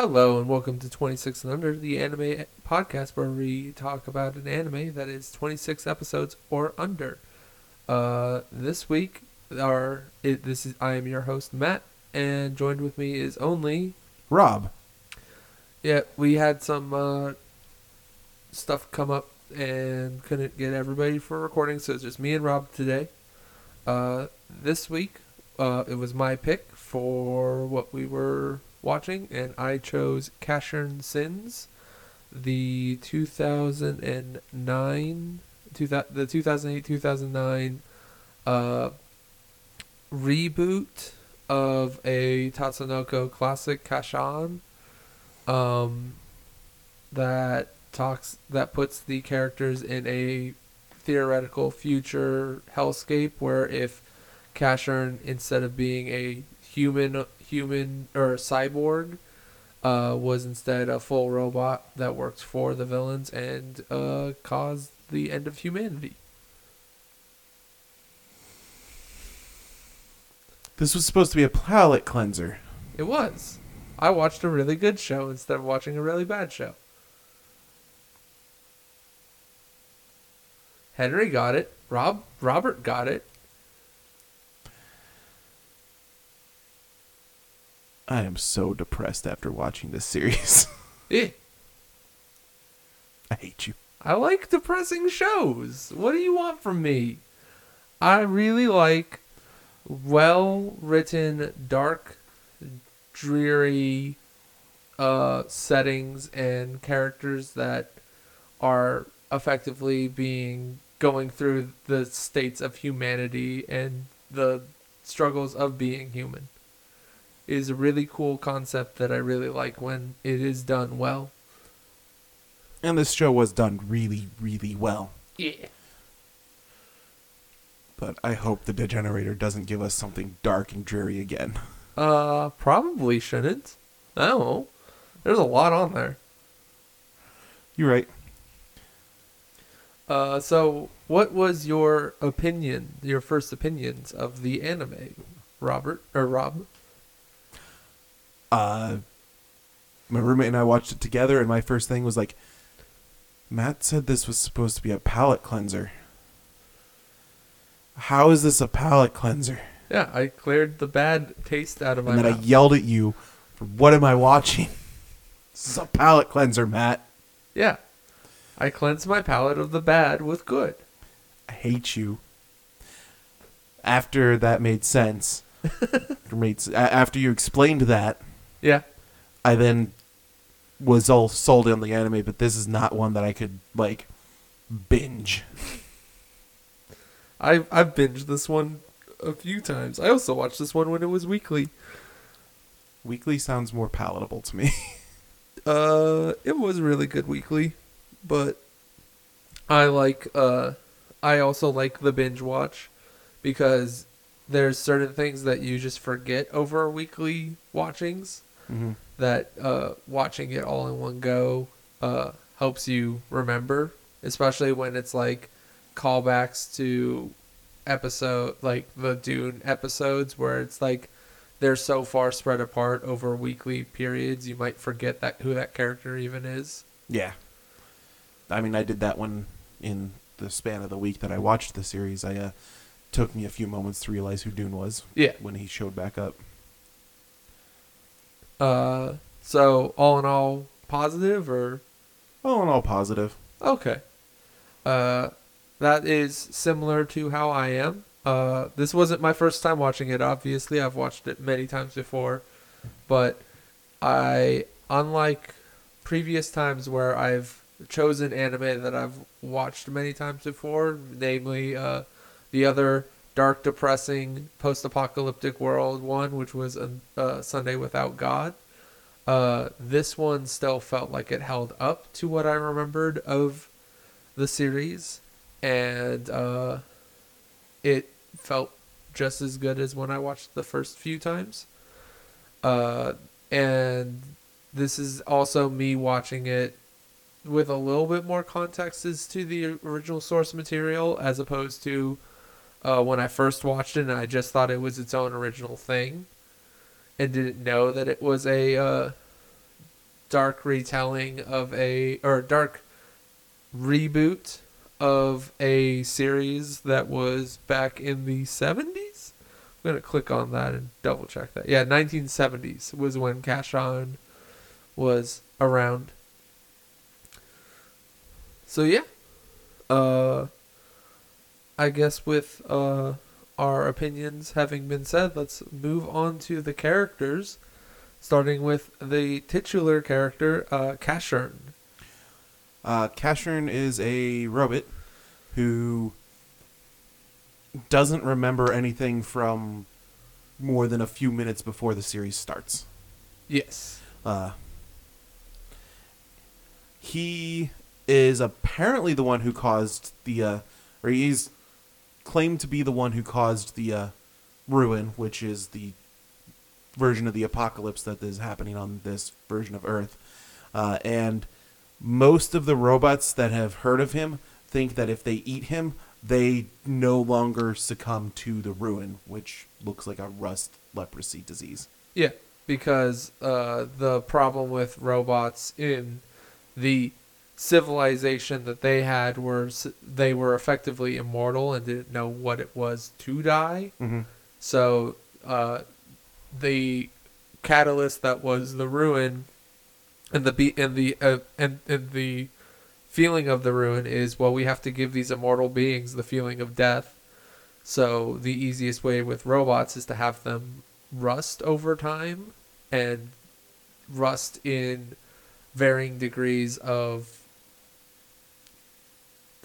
Hello and welcome to 26 and Under, the anime podcast where we talk about an anime that is 26 episodes or under. Uh, this week, our it, this is I am your host Matt, and joined with me is only Rob. yeah we had some uh, stuff come up and couldn't get everybody for recording, so it's just me and Rob today. Uh, this week, uh, it was my pick for what we were watching, and I chose Casshern Sins, the 2009, two the 2008 2009 uh, reboot of a Tatsunoko classic, Casshan, um, that talks that puts the characters in a theoretical future hellscape where if Casshern instead of being a human human or cyborg uh, was instead a full robot that works for the villains and uh, caused the end of humanity. This was supposed to be a palate cleanser. It was. I watched a really good show instead of watching a really bad show. Henry got it. Rob Robert got it. I am so depressed after watching this series. Eh, I hate you. I like depressing shows. What do you want from me? I really like well written, dark, dreary uh, settings and characters that are effectively being going through the states of humanity and the struggles of being human. It is a really cool concept that I really like when it is done well. And this show was done really, really well. Yeah. But I hope the Degenerator doesn't give us something dark and dreary again. Uh, probably shouldn't. I don't know. There's a lot on there. You're right. Uh, so what was your opinion, your first opinions of the anime, Robert or Rob? Uh, my roommate and I watched it together, and my first thing was like, Matt said this was supposed to be a palate cleanser. How is this a palate cleanser? Yeah, I cleared the bad taste out of my And then I yelled at you for what am I watching? This is a palate cleanser, Matt. yeah, I cleanse my palate of the bad with good. I hate you. After that made sense, made after you explained that, Yeah, I then was all sold on the anime, but this is not one that I could like binge. I I've binged this one a few times. I also watched this one when it was weekly. Weekly sounds more palatable to me. Uh, it was really good weekly, but I like uh, I also like the binge watch because there's certain things that you just forget over weekly watchings mm-hmm. that uh, watching it all in one go uh, helps you remember, especially when it's like callbacks to episode like the Dune episodes where it's like they're so far spread apart over weekly periods you might forget that who that character even is. Yeah. I mean, I did that one in the span of the week that I watched the series. I uh, took me a few moments to realize who Dune was Yeah. when he showed back up. Uh so all in all positive or All in all, positive. Okay. Uh, that is similar to how I am. Uh, this wasn't my first time watching it. Obviously, I've watched it many times before, but I, unlike previous times where I've chosen anime that I've watched many times before, namely uh, the other dark, depressing, post-apocalyptic world one, which was a uh, Sunday Without God. Uh, this one still felt like it held up to what I remembered of the series, and uh, it felt just as good as when I watched the first few times. Uh, and this is also me watching it with a little bit more context as to the original source material, as opposed to uh, when I first watched it and I just thought it was its own original thing, and didn't know that it was a uh, dark retelling of a or dark reboot of a series that was back in the 70s. I'm to click on that and double check that. Yeah, 1970s was when Casshan was around. So yeah. Uh I guess with uh our opinions having been said, let's move on to the characters starting with the titular character uh Casshern. Uh, Casshern is a robot who doesn't remember anything from more than a few minutes before the series starts. Yes. Uh, he is apparently the one who caused the, uh, or he's claimed to be the one who caused the uh, ruin, which is the version of the apocalypse that is happening on this version of Earth. Uh, and most of the robots that have heard of him think that if they eat him, they no longer succumb to the ruin, which looks like a rust leprosy disease. Yeah, because uh, the problem with robots in the civilization that they had was they were effectively immortal and didn't know what it was to die. Mm-hmm. So uh, the catalyst that was the ruin and the be- and the uh, and, and the feeling of the ruin is well we have to give these immortal beings the feeling of death. So the easiest way with robots is to have them rust over time and rust in varying degrees of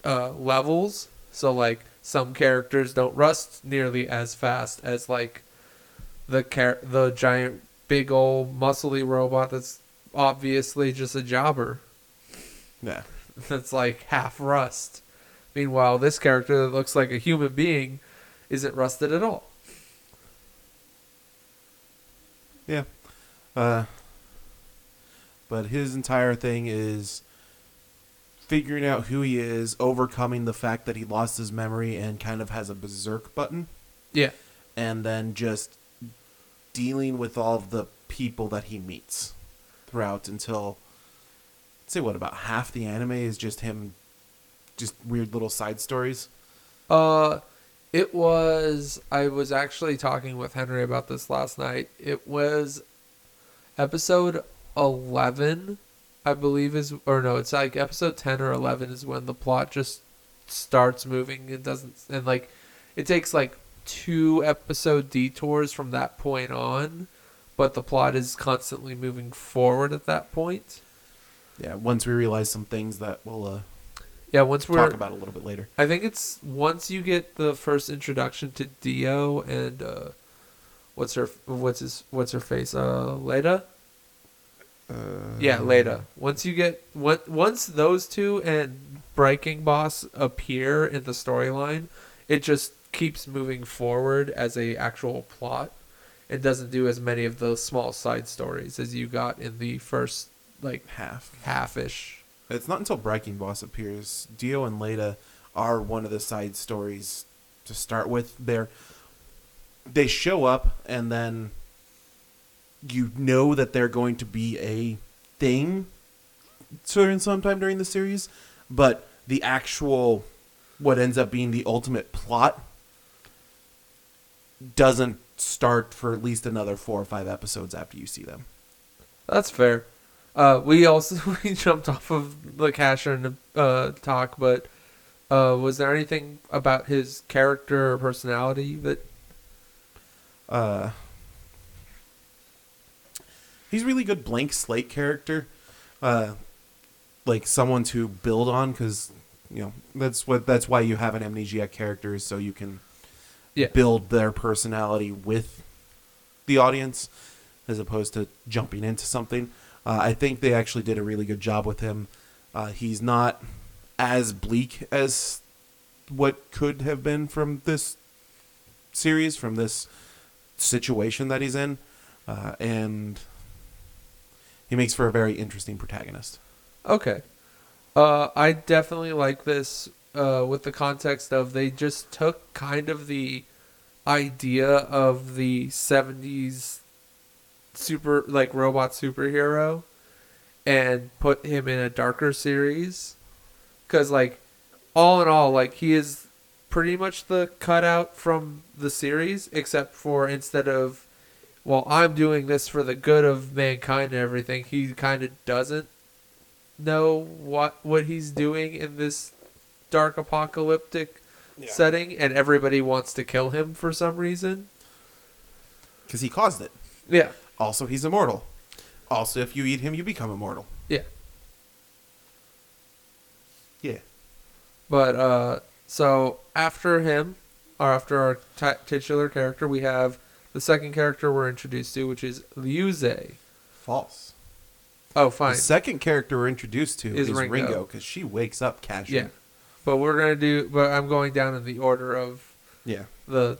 uh, levels. So like some characters don't rust nearly as fast as like the car- the giant big old muscly robot that's obviously just a jobber Yeah. that's like half rust. Meanwhile, this character that looks like a human being isn't rusted at all. Yeah. Uh, but his entire thing is figuring out who he is, overcoming the fact that he lost his memory and kind of has a berserk button, Yeah. and then just dealing with all of the people that he meets throughout until I'd say what about half the anime is just him just weird little side stories. Uh, it was. I was actually talking with Henry about this last night. It was episode eleven, I believe is, or no, it's like episode ten or eleven is when the plot just starts moving. It doesn't, and like, it takes like two episode detours from that point on, but the plot is constantly moving forward at that point. Yeah, once we realize some things that we'll uh, Yeah, once we're talk about a little bit later. I think it's once you get the first introduction to Dio and uh, what's her what's his what's her face uh Leda Uh, yeah Leda once you get on- once those two and Braiking Boss appear in the storyline it just keeps moving forward as a actual plot it doesn't do as many of those small side stories as you got in the first like half. half-ish It's not until Braiking Boss appears. Dio and Leda are one of the side stories to start with. They're they show up and then you know that they're going to be a thing certain sometime during the series, but the actual what ends up being the ultimate plot doesn't start for at least another four or five episodes after you see them. That's fair. Uh, we also we jumped off of the Casher uh, talk, but uh, was there anything about his character or personality that? uh he's a really good blank slate character uh like someone to build on because you know that's what that's why you have an amnesia character is so you can Yeah. build their personality with the audience as opposed to jumping into something. Uh, i think they actually did a really good job with him. Uh, he's not as bleak as what could have been from this series from this situation that he's in, uh, and he makes for a very interesting protagonist. Okay, uh, I definitely like this uh, with the context of they just took kind of the idea of the '70s super like robot superhero and put him in a darker series because like all in all like he is pretty much the cutout from the series except for instead of well i'm doing this for the good of mankind and everything he kind of doesn't know what what he's doing in this dark apocalyptic setting and everybody wants to kill him for some reason Because he caused it. yeah Also, he's immortal. Also, if you eat him, you become immortal. yeah Yeah. But uh, so after him, or after our t- titular character, we have the second character we're introduced to, which is Lyuze. False. Oh, fine. The second character we're introduced to Is is, Ringo. Because she wakes up Cash. yeah, but we're gonna do. But I'm going down in the order of Yeah. the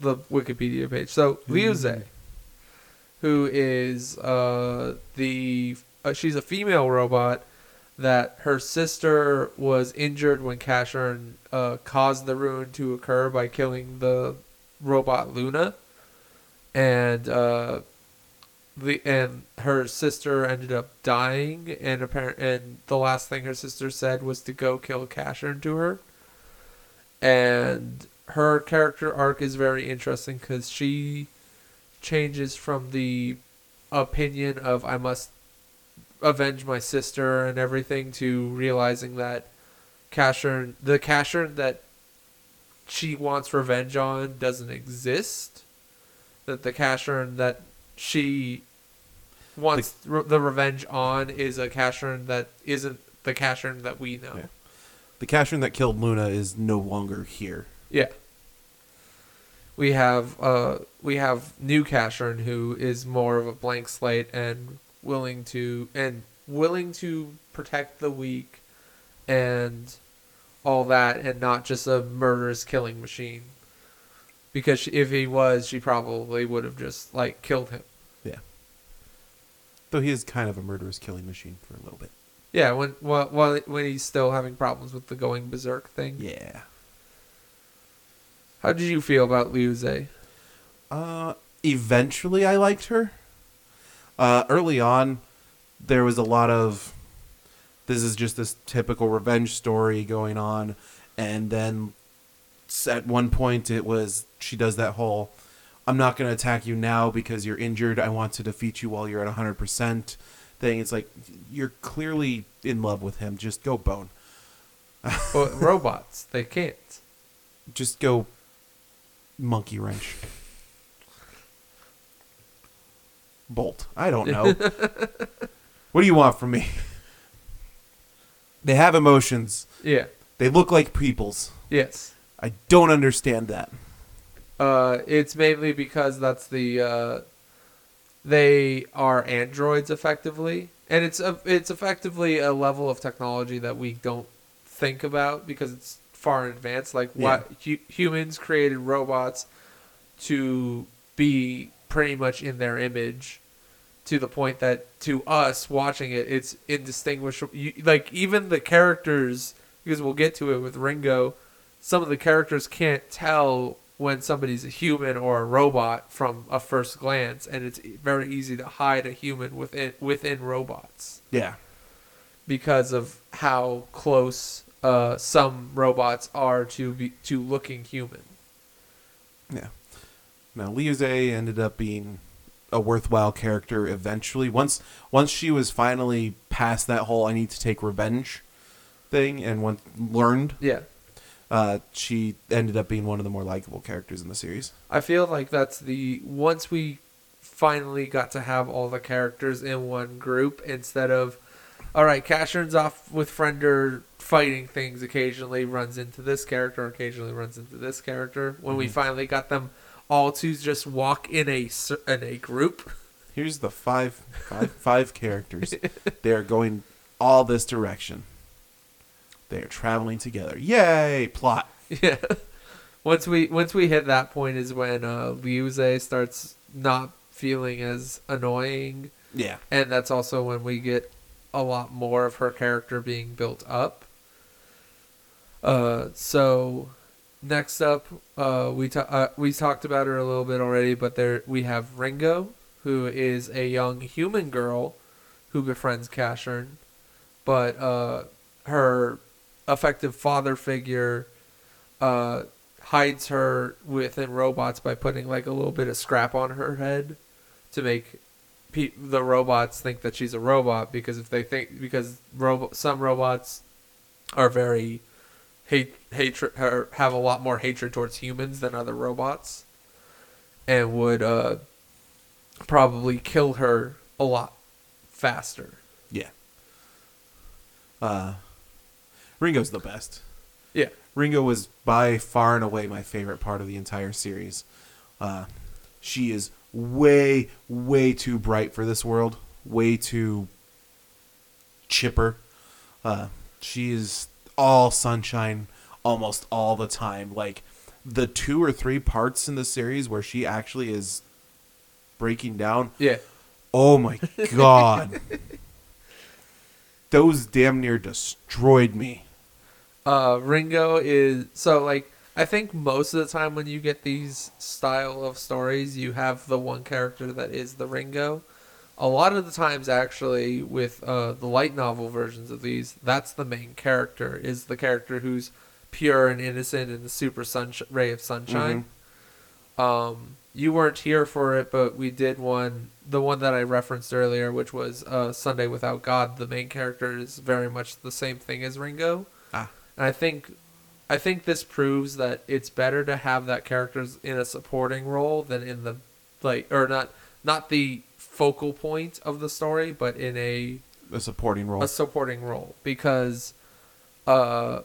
the Wikipedia page. So Lyuze, who is uh, the uh, she's a female robot that her sister was injured when Casshern uh, caused the ruin to occur by killing the robot Luna, and uh, the and her sister ended up dying, and apparent and the last thing her sister said was to go kill Casshern to her, and her character arc is very interesting because she changes from the opinion of I must avenge my sister and everything to realizing that Casshern, the Casshern that she wants revenge on doesn't exist. That the Casshern that she wants re- the revenge on is a Casshern that isn't the Casshern that we know. Yeah. The Cashman that killed Luna is no longer here. Yeah. We have uh we have new Casshern who is more of a blank slate and willing to and willing to protect the weak and all that and not just a murderous killing machine. Because she, if he was, she probably would have just like killed him. Yeah. Though he is kind of a murderous killing machine for a little bit. Yeah, when while, while when he's still having problems with the going berserk thing. Yeah. How did you feel about Lyuze? Uh, eventually, I liked her. Uh, early on, there was a lot of this is just this typical revenge story going on, and then at one point it was she does that whole "I'm not going to attack you now because you're injured. I want to defeat you while you're at 100 percent." Thing. It's like you're clearly in love with him. Just go bone. Well, robots, they can't. Just go monkey wrench. Bolt. I don't know. what do you want from me? They have emotions. Yeah. They look like people's. Yes. I don't understand that. Uh, it's mainly because that's the uh, they are androids effectively, and it's a, it's effectively a level of technology that we don't think about because it's far in advance. Like what hu- humans created robots to be pretty much in their image to the point that to us watching it it's indistinguishable you, like even the characters because we'll get to it with Ringo some of the characters can't tell when somebody's a human or a robot from a first glance and it's very easy to hide a human within within robots Yeah. because of how close uh, some robots are to be to looking human Yeah. Now Lyuze ended up being a worthwhile character eventually. Once once she was finally past that whole I need to take revenge thing and once learned, yeah uh, she ended up being one of the more likable characters in the series. I feel like that's the once we finally got to have all the characters in one group instead of all right, Casshern's off with Friender fighting things occasionally runs into this character, occasionally runs into this character. When we Mhm. finally got them all to just walk in a in a group. Here's the five five five characters. They are going all this direction. They are traveling together. Yay! Plot. Yeah. Once we once we hit that point is when uh Lyuze starts not feeling as annoying Yeah. and that's also when we get a lot more of her character being built up. Uh, so next up, uh, we ta- uh, we talked about her a little bit already, but there we have Ringo, who is a young human girl who befriends Casshern, but uh, her effective father figure uh, hides her within robots by putting like a little bit of scrap on her head to make pe- the robots think that she's a robot because if they think because some robots are very hate hatred have a lot more hatred towards humans than other robots and would uh probably kill her a lot faster Yeah. Uh, Ringo's the best. yeah Ringo was by far and away my favorite part of the entire series. Uh, she is way, way too bright for this world. Way too chipper. Uh, she is all sunshine almost all the time. Like the two or three parts in the series where she actually is breaking down. yeah Oh my god. Those damn near destroyed me. uh ringo is so like i think most of the time when you get these style of stories you have the one character that is the ringo. A lot of the times actually with uh the light novel versions of these that's the main character is the character who's pure and innocent and the super sun ray of sunshine. Um you weren't here for it but we did one the one that i referenced earlier which was uh sunday without god the main character is very much the same thing as ringo Ah. and i think i think this proves that it's better to have that character in a supporting role than in the like or not not the focal point of the story but in a A supporting role. a supporting role because uh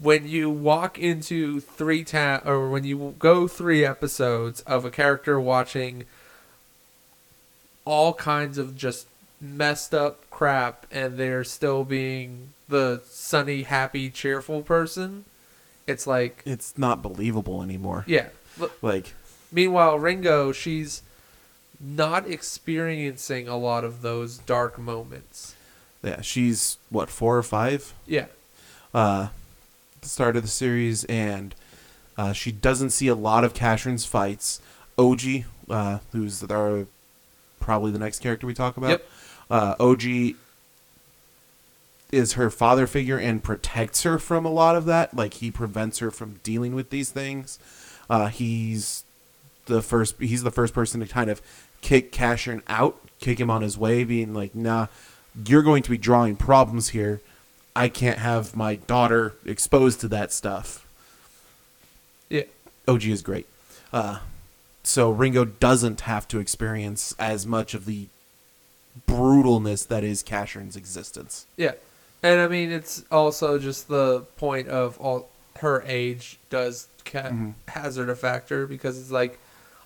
when you walk into three ta- or when you go three episodes of a character watching all kinds of just messed up crap and they're still being the sunny happy cheerful person it's like it's not believable anymore. yeah Like meanwhile ringo she's not experiencing a lot of those dark moments yeah, she's what, four or five? yeah Uh at the start of the series and uh, she doesn't see a lot of Casshern's fights. Ohji, uh, who's our probably the next character we talk about. Yep. Uh, Ohji is her father figure and protects her from a lot of that. Like he prevents her from dealing with these things. Uh, he's the first. He's the first person to kind of kick Casshern out, kick him on his way, being like, "Nah, you're going to be drawing problems here. I can't have my daughter exposed to that stuff." yeah Ohji is great. Uh, so Ringo doesn't have to experience as much of the brutalness that is Casshern's existence. Yeah, and I mean it's also just the point of all her age does ca- Mhm. hazard a factor because it's like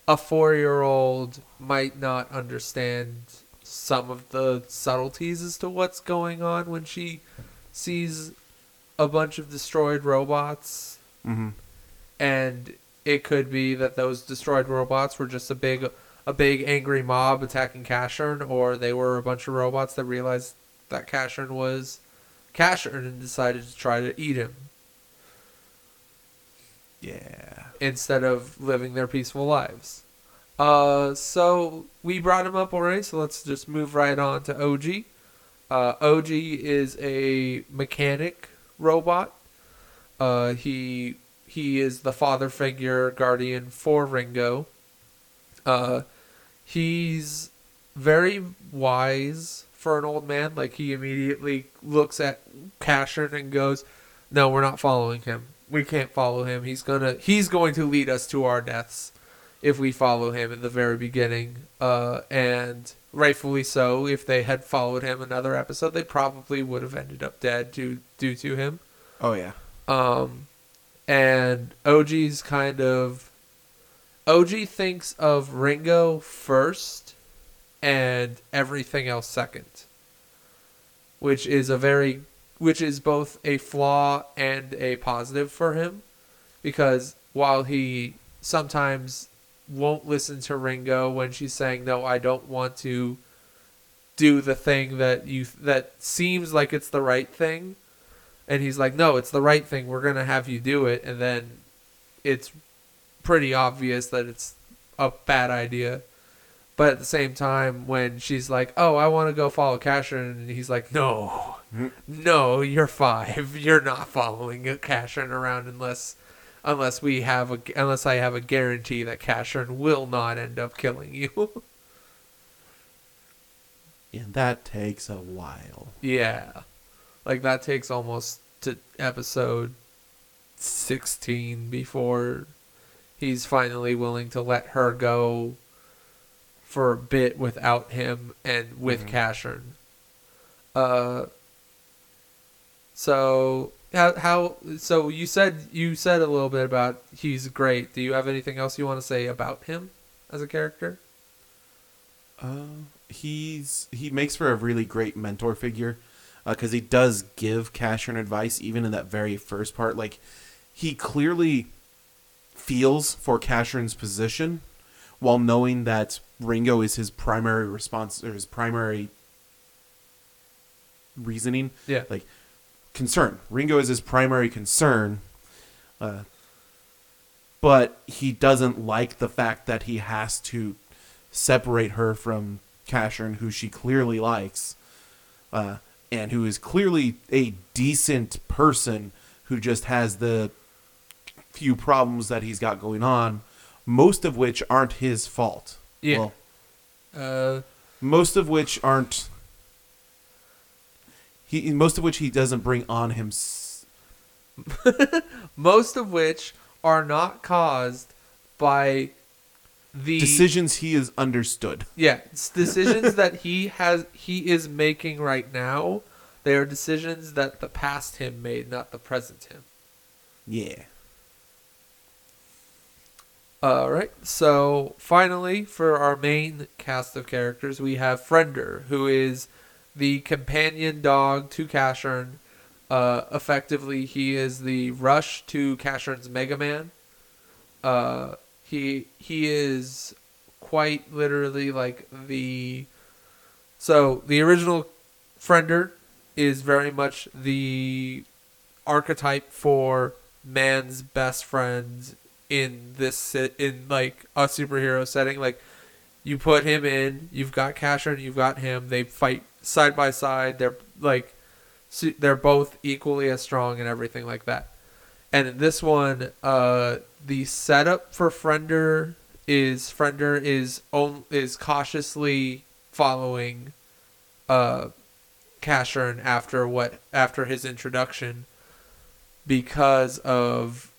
a four year old might not understand some of the subtleties as to what's going on when she sees a bunch of destroyed robots Mm-hmm. and it could be that those destroyed robots were just a big a big angry mob attacking Casshern, or they were a bunch of robots that realized that Casshern was Casshern and decided to try to eat him Yeah. instead of living their peaceful lives. Uh, so we brought him up already, so let's just move right on to Ohji. Uh, Ohji is a mechanic robot. Uh, he he is the father figure guardian for Ringo. Uh, he's very wise for an old man. Like he immediately looks at Casshern and goes, "No, we're not following him. We can't follow him. He's gonna he's going to lead us to our deaths if we follow him in the very beginning." Uh, and rightfully so. If they had followed him another episode, they probably would have ended up dead due due to him. Oh yeah. Um, and Ohji's kind of Ohji thinks of Ringo first and everything else second, which is a very which is both a flaw and a positive for him because while he sometimes won't listen to Ringo when she's saying no I don't want to do the thing that you that seems like it's the right thing and he's like no it's the right thing we're going to have you do it and then it's pretty obvious that it's a bad idea But at the same time, when she's like, "Oh, I want to go follow Casherin," and he's like, "No, Mhm. no, you're five. You're not following Casherin around unless, unless we have a, unless I have a guarantee that Casherin will not end up killing you." And that takes a while. yeah, like that takes almost to episode sixteen before he's finally willing to let her go for a bit without him and with Mhm. Casherin. Uh, so how how so you said you said a little bit about he's great. Do you have anything else you want to say about him as a character? Uh, he's he makes for a really great mentor figure because he does give Casherin advice even in that very first part. Like he clearly feels for Casherin's position while knowing that Ringo is his primary response or his primary reasoning Yeah. like concern. Ringo is his primary concern, uh, but he doesn't like the fact that he has to separate her from Casherin, who she clearly likes, uh, and who is clearly a decent person who just has the few problems that he's got going on, most of which aren't his fault. Yeah. Well, Uh, most of which aren't. He most of which he doesn't bring on him. most of which are not caused by the decisions he has understood. Yeah, it's decisions that he has he is making right now. They are decisions that the past him made, not the present him. Yeah. All right. So finally, for our main cast of characters, we have Friender, who is the companion dog to Casshern. Uh, effectively, he is the rush to Casshern's Mega Man. Uh, he he is quite literally like the. So the original Friender is very much the archetype for man's best friend in this in like a superhero setting. Like you put him in, you've got Casher and you've got him. They fight side by side. They're like they're both equally as strong and everything like that. And in this one, uh, the setup for Friender is Friender is on, is cautiously following uh Casshern after what after his introduction because of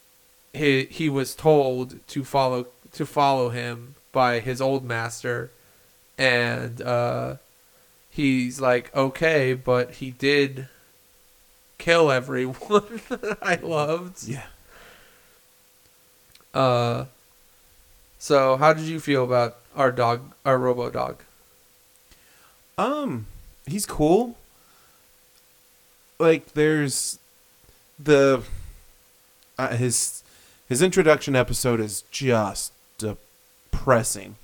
he he was told to follow to follow him by his old master and uh he's like okay but he did kill everyone that I loved Yeah. uh so how did you feel about our dog our robo dog Um, he's cool. Like there's the uh, his his introduction episode is just depressing.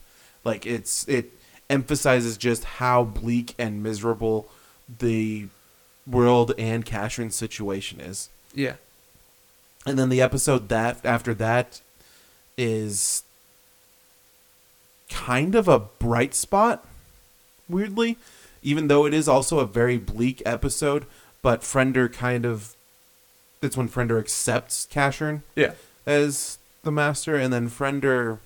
Like it's it emphasizes just how bleak and miserable the world and Casherin's situation is. yeah And then the episode that after that is kind of a bright spot, weirdly, even though it is also a very bleak episode. But Friender kind of that's when Friender accepts Casherin yeah as the master, and then Friender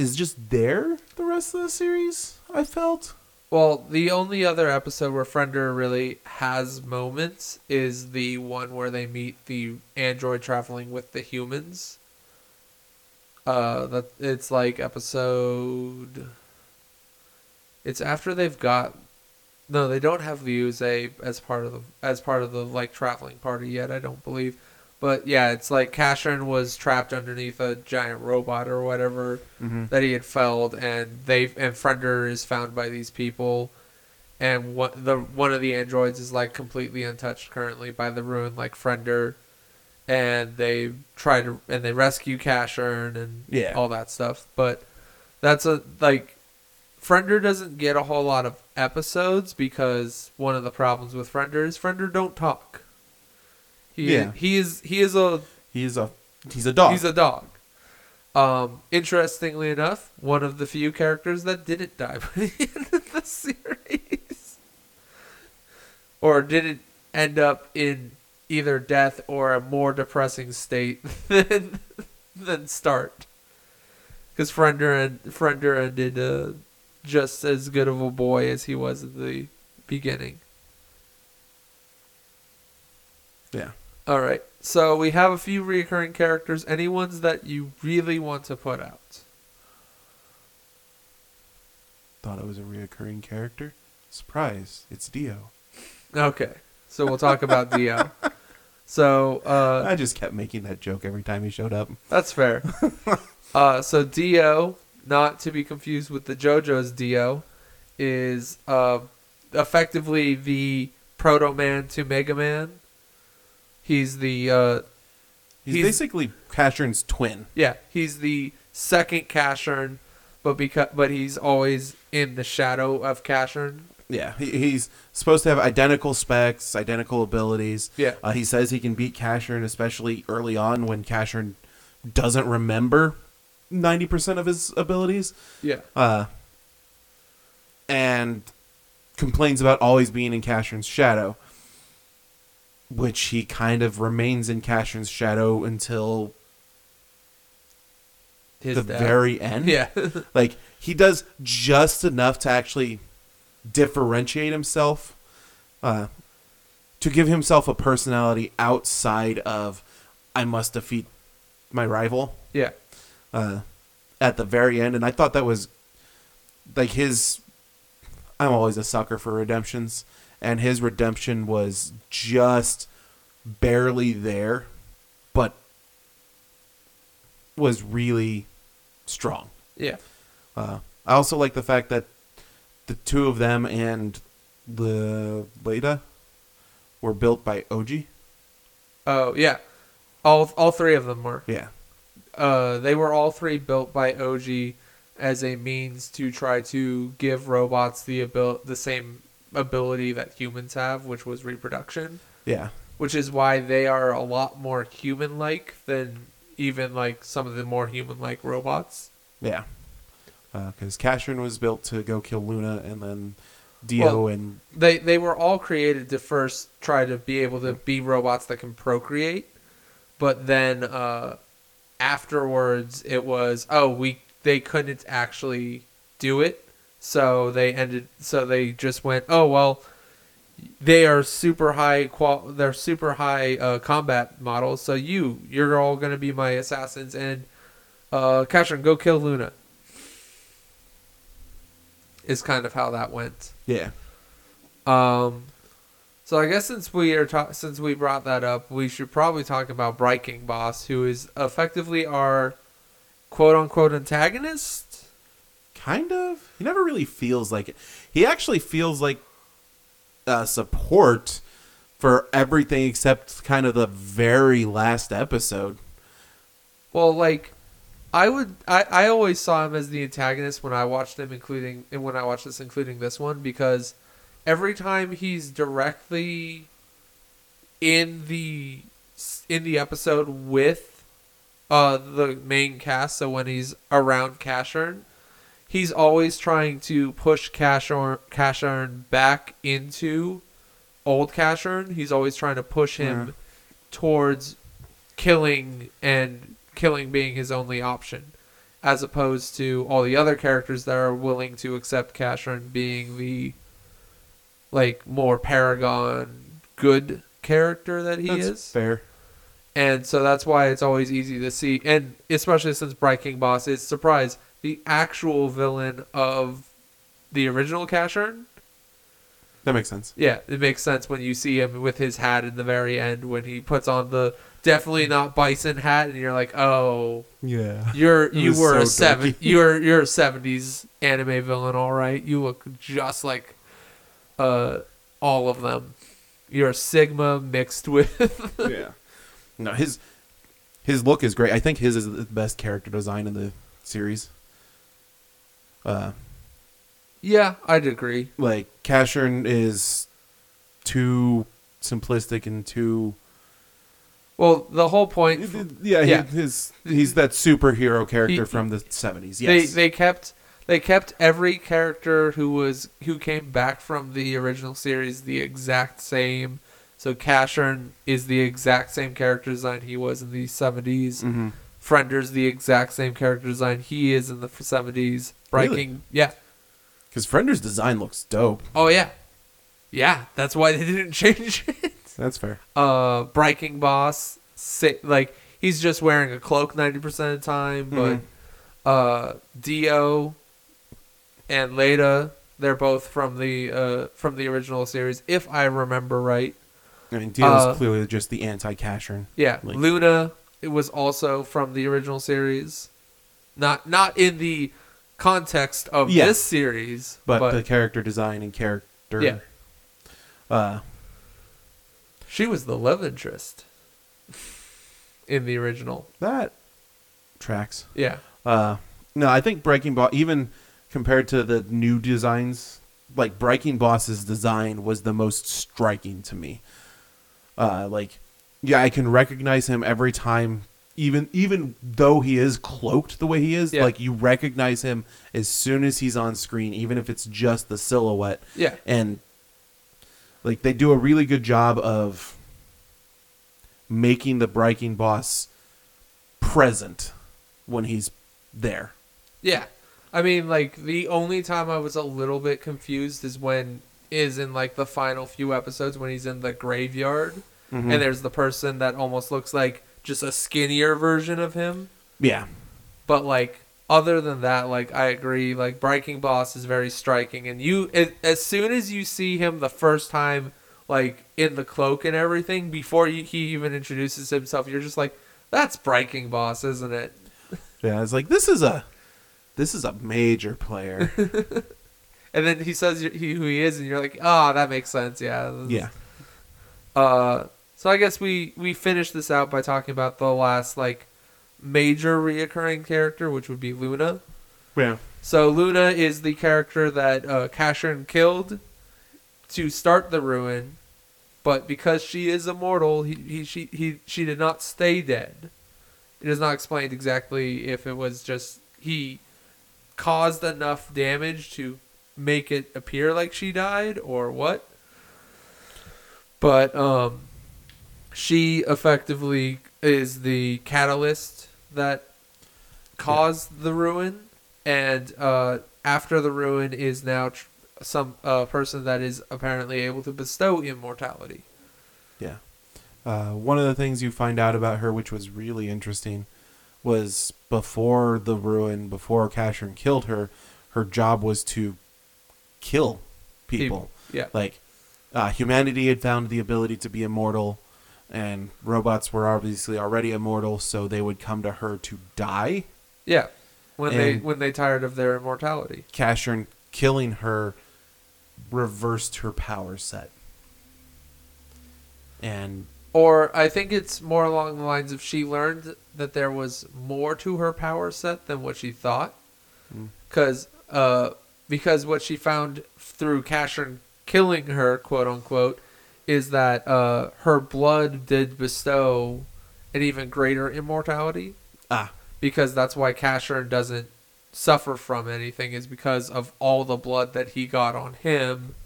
is just there the rest of the series. I felt. Well, the only other episode where Friender really has moments is the one where they meet the android traveling with the humans. Uh, that it's like episode. It's after they've got. No, they don't have the Uze as part of the as part of the like traveling party yet. I don't believe, but yeah, it's like Casherin was trapped underneath a giant robot or whatever Mm-hmm. that he had felled, and they and Friender is found by these people, and one the one of the androids is like completely untouched currently by the ruin, like Friender, and they try to and they rescue Casshern and Yeah. all that stuff. But that's a like Friender doesn't get a whole lot of episodes because one of the problems with Friender is Friender don't talk. He Yeah. he is he is a He's a he's a dog. He's a dog. Um, interestingly enough, one of the few characters that didn't die by the end of the series, or didn't end up in either death or a more depressing state than than start. Because Friender and Friender ended uh, just as good of a boy as he was at the beginning. Yeah. All right. So we have a few recurring characters. Any ones that you really want to put out? Thought it was a reoccurring character. Surprise! It's Dio. Okay. So we'll talk about Dio. So uh, I just kept making that joke every time he showed up. that's fair. uh, so Dio, not to be confused with the JoJo's Dio, is uh, effectively the Proto Man to Mega Man. He's the uh, He's, He's- basically Casshern's twin. Yeah, he's the second Casshern, but because but he's always in the shadow of Casshern. Yeah, he, he's supposed to have identical specs, identical abilities. Yeah. Uh, he says he can beat Casshern, especially early on when Casshern doesn't remember ninety percent of his abilities, Yeah, uh, and complains about always being in Casshern's shadow, which he kind of remains in Casshern's shadow until his the dad. very end. yeah, Like he does just enough to actually differentiate himself, uh, to give himself a personality outside of I must defeat my rival yeah, uh, at the very end, and I thought that was like his. I'm always a sucker for redemptions, and his redemption was just barely there, but was really strong. yeah. Uh, I also like the fact that the two of them and the Leda were built by Ohji. Oh yeah, all all three of them were. Yeah, Uh, they were all three built by Ohji as a means to try to give robots the abil- the same ability that humans have, which was reproduction. yeah, Which is why they are a lot more human-like than even like some of the more human-like robots. yeah. Because Casshern was built to go kill Luna, and then Dio Well, and they they were all created to first try to be able to be robots that can procreate but then uh afterwards it was oh we they couldn't actually do it so they ended so they just went oh well they are super high qual they're super high uh, combat models. So you you're all going to be my assassins and uh Katrin, go kill Luna. Is kind of how that went. Yeah, um, so I guess since we are ta- since we brought that up, we should probably talk about Braiking Boss, who is effectively our quote unquote antagonist. Kind of. He never really feels like it. He actually feels like uh, support for everything except kind of the very last episode. Well, like I would, I, I always saw him as the antagonist when I watched him, including and when I watched this, including this one, because every time he's directly in the in the episode with uh the main cast, so when he's around Casshern, he's always trying to push Casshern Casshern back into old Casshern. He's always trying to push him Yeah. towards killing and killing being his only option, as opposed to all the other characters that are willing to accept Casshern being the like more paragon good character that he That's is. fair. And so that's why it's always easy to see, and especially since Braiking Boss is surprise the actual villain of the original Casshern. That makes sense. Yeah, it makes sense when you see him with his hat in the very end when he puts on the definitely not bison hat, and you're like, oh, Yeah. you're you were a seven, you're you're a seventies anime villain, all right. You look just like uh all of them. You're a Sigma mixed with yeah. No, his his look is great. I think his is the best character design in the series. Uh, yeah, I'd agree. like Casshern is too simplistic and too Well, the whole point Yeah, Yeah. He, his he's that superhero character He- from the seventies. they Yes, they kept they kept every character who was who came back from the original series the exact same. So Casshern is the exact same character design he was in the 70s. hmm Friender's the exact same character design he is in the 70s. Really? Breaking, yeah. because Friender's design looks dope. Oh yeah, yeah. That's why they didn't change it. That's fair. uh Braiking Boss si like he's just wearing a cloak 90% of the time but Mhm. uh Dio and Leda they're both from the uh from the original series if I remember right I mean, Dio's Uh, clearly just the anti-Casshern. yeah Like- Luna it was also from the original series not not in the context of Yeah. this series but, but, the character design and character. Yeah. Uh, she was the love interest in the original that tracks. yeah Uh, no, I think Braiking Boss, even compared to the new designs, like Braiking Boss's design was the most striking to me. Uh, like, yeah, I can recognize him every time, even even though he is cloaked the way he is. Yeah. Like, you recognize him as soon as he's on screen, even if it's just the silhouette. yeah and like they do a really good job of making the Braiking Boss present when he's there. Yeah. I mean, like the only time I was a little bit confused is when is in like the final few episodes when he's in the graveyard Mhm. and there's the person that almost looks like just a skinnier version of him. Yeah, But like other than that, like I agree, like Braiking Boss is very striking and you as, as soon as you see him the first time like in the cloak and everything before you, he even introduces himself, you're just like that's Braiking Boss, isn't it? yeah. It's like this is a this is a major player. And then he says he, who he is, and you're like, oh, that makes sense. Yeah. Is- yeah, Uh, so I guess we we finish this out by talking about the last like major reoccurring character, which would be Luna. yeah. So Luna is the character that uh, killed to start the ruin, but because she is immortal, he, he she he she did not stay dead. It is not explained exactly if it was just he caused enough damage to make it appear like she died or what. But um, she effectively is the catalyst that caused the ruin, and uh, after the ruin is now tr- some uh, person that is apparently able to bestow immortality. Yeah. Uh, one of the things you find out about her, which was really interesting, was before the ruin, before Casshern killed her, her job was to kill people. Yeah. Like, uh, humanity had found the ability to be immortal, and robots were obviously already immortal, so they would come to her to die. Yeah. When they when they tired of their immortality. Casshern killing her reversed her power set. And Or I think it's more along the lines of she learned that there was more to her power set than what she thought. Mm. Cause, uh, because what she found through Casshern killing her, quote unquote, is that uh, her blood did bestow an even greater immortality. ah, Because that's why Casshern doesn't suffer from anything, is because of all the blood that he got on him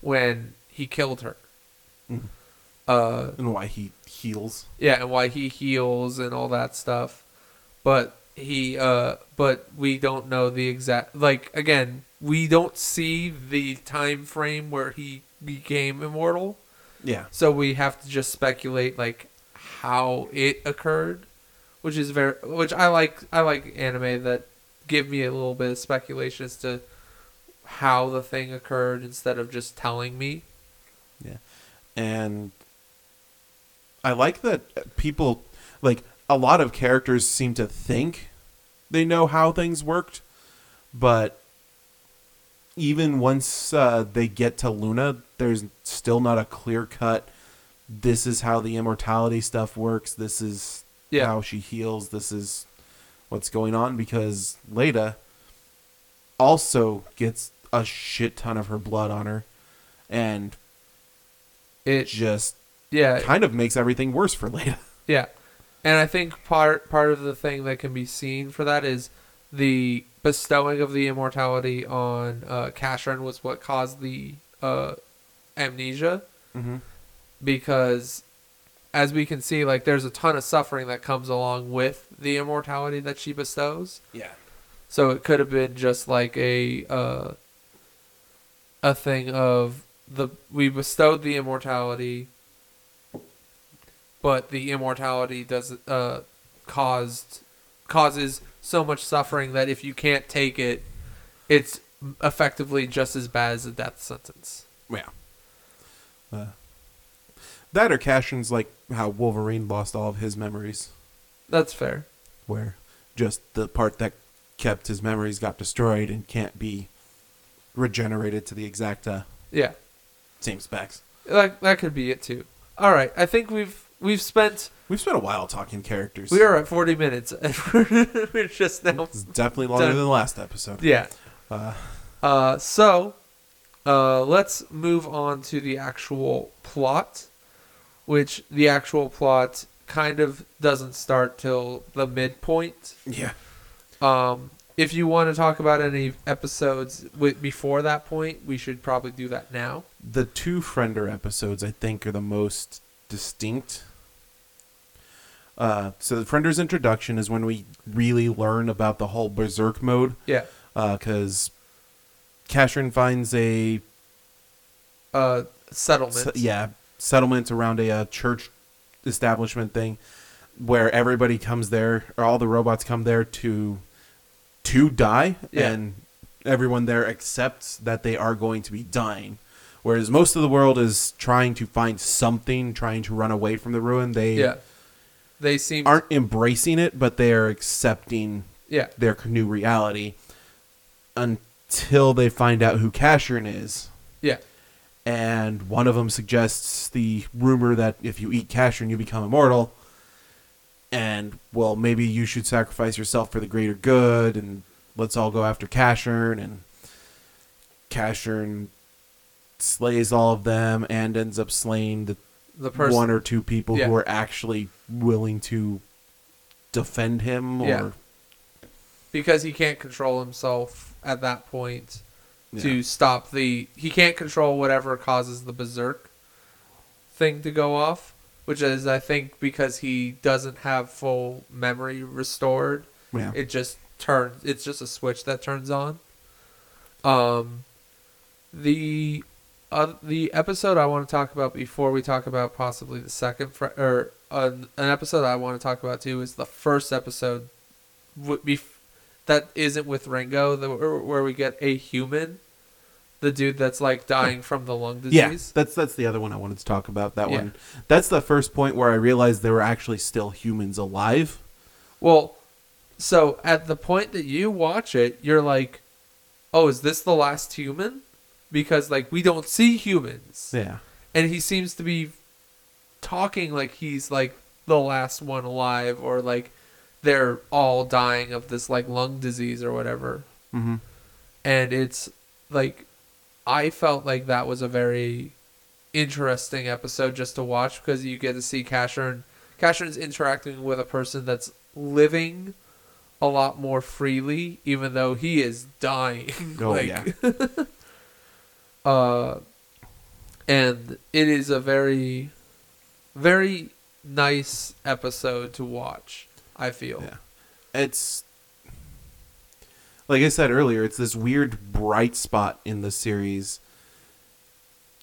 when he killed her. Mhm. Uh, and why he heals. yeah, and why he heals and all that stuff. But he uh but we don't know the exact like again, we don't see the time frame where he became immortal. Yeah. So we have to just speculate like how it occurred, which is very which I like I like anime that give me a little bit of speculation as to how the thing occurred instead of just telling me. Yeah. And I like that people like a lot of characters seem to think they know how things worked, but even once uh, they get to Luna, there's still not a clear cut. This is how the immortality stuff works. This is Yeah. how she heals. This is what's going on because Leda also gets a shit ton of her blood on her, and It just yeah, kind of makes everything worse for Leda. Yeah, and I think part part of the thing that can be seen for that is the bestowing of the immortality on uh, Casshern was what caused the uh, amnesia Mm-hmm. because as we can see like there's a ton of suffering that comes along with the immortality that she bestows Yeah. so it could have been just like a uh, a thing of the we bestowed the immortality but the immortality does uh caused causes so much suffering that if you can't take it it's effectively just as bad as a death sentence. Yeah. Uh, that or Casshern's like how Wolverine lost all of his memories, that's fair. Where just the part that kept his memories got destroyed and can't be regenerated to the exact uh, yeah. same specs. that that could be it too. All right i think we've we've spent We've spent a while talking characters. we are at 40 minutes we're, just now It's definitely longer Done. than the last episode. yeah Uh, Uh, so, uh, let's move on to the actual plot, which the actual plot kind of doesn't start till the midpoint. yeah. Um, if you want to talk about any episodes wi- before that point, we should probably do that now. The two Friender episodes, I think, are the most distinct. Uh, so the Friender's introduction is when we really learn about the whole Berserk mode, Yeah. because Casshern finds a Uh, settlement. se- yeah settlement around a, uh church establishment thing, where everybody comes there, or all the robots come there to to die, Yeah. and everyone there accepts that they are going to be dying. Whereas most of the world is trying to find something, trying to run away from the ruin. They Yeah. They seem. aren't embracing it, but they are accepting Yeah. their new reality until they find out who Casshern is. Yeah. And one of them suggests the rumor that if you eat Casshern, you become immortal. And, well, maybe you should sacrifice yourself for the greater good, and let's all go after Casshern. And Casshern slays all of them and ends up slaying the The person. one or two people Yeah. who are actually willing to defend him or Yeah. because he can't control himself at that point to stop the he can't control whatever causes the berserk thing to go off which is i think because he doesn't have full memory restored Yeah. it just turns it's just a switch that turns on um the uh, the episode i want to talk about before we talk about possibly the second fr- or an, an episode i want to talk about too is the first episode w- bef- that isn't with ringo the, where we get a human the dude that's like dying from the lung disease. Yeah, that's that's the other one I wanted to talk about. That Yeah. one. That's the first point where I realized there were actually still humans alive. Well, so at the point that you watch it, you're like, "Oh, is this the last human?" Because like we don't see humans, Yeah. and he seems to be talking like he's like the last one alive, or like they're all dying of this like lung disease or whatever. Mm-hmm. And it's like I felt like that was a very interesting episode just to watch because you get to see Casshern. Casshern's interacting with a person that's living a lot more freely, even though he is dying. Oh, like, yeah. uh, and it is a very, very nice episode to watch. I feel. Yeah. It's like I said earlier, it's this weird bright spot in the series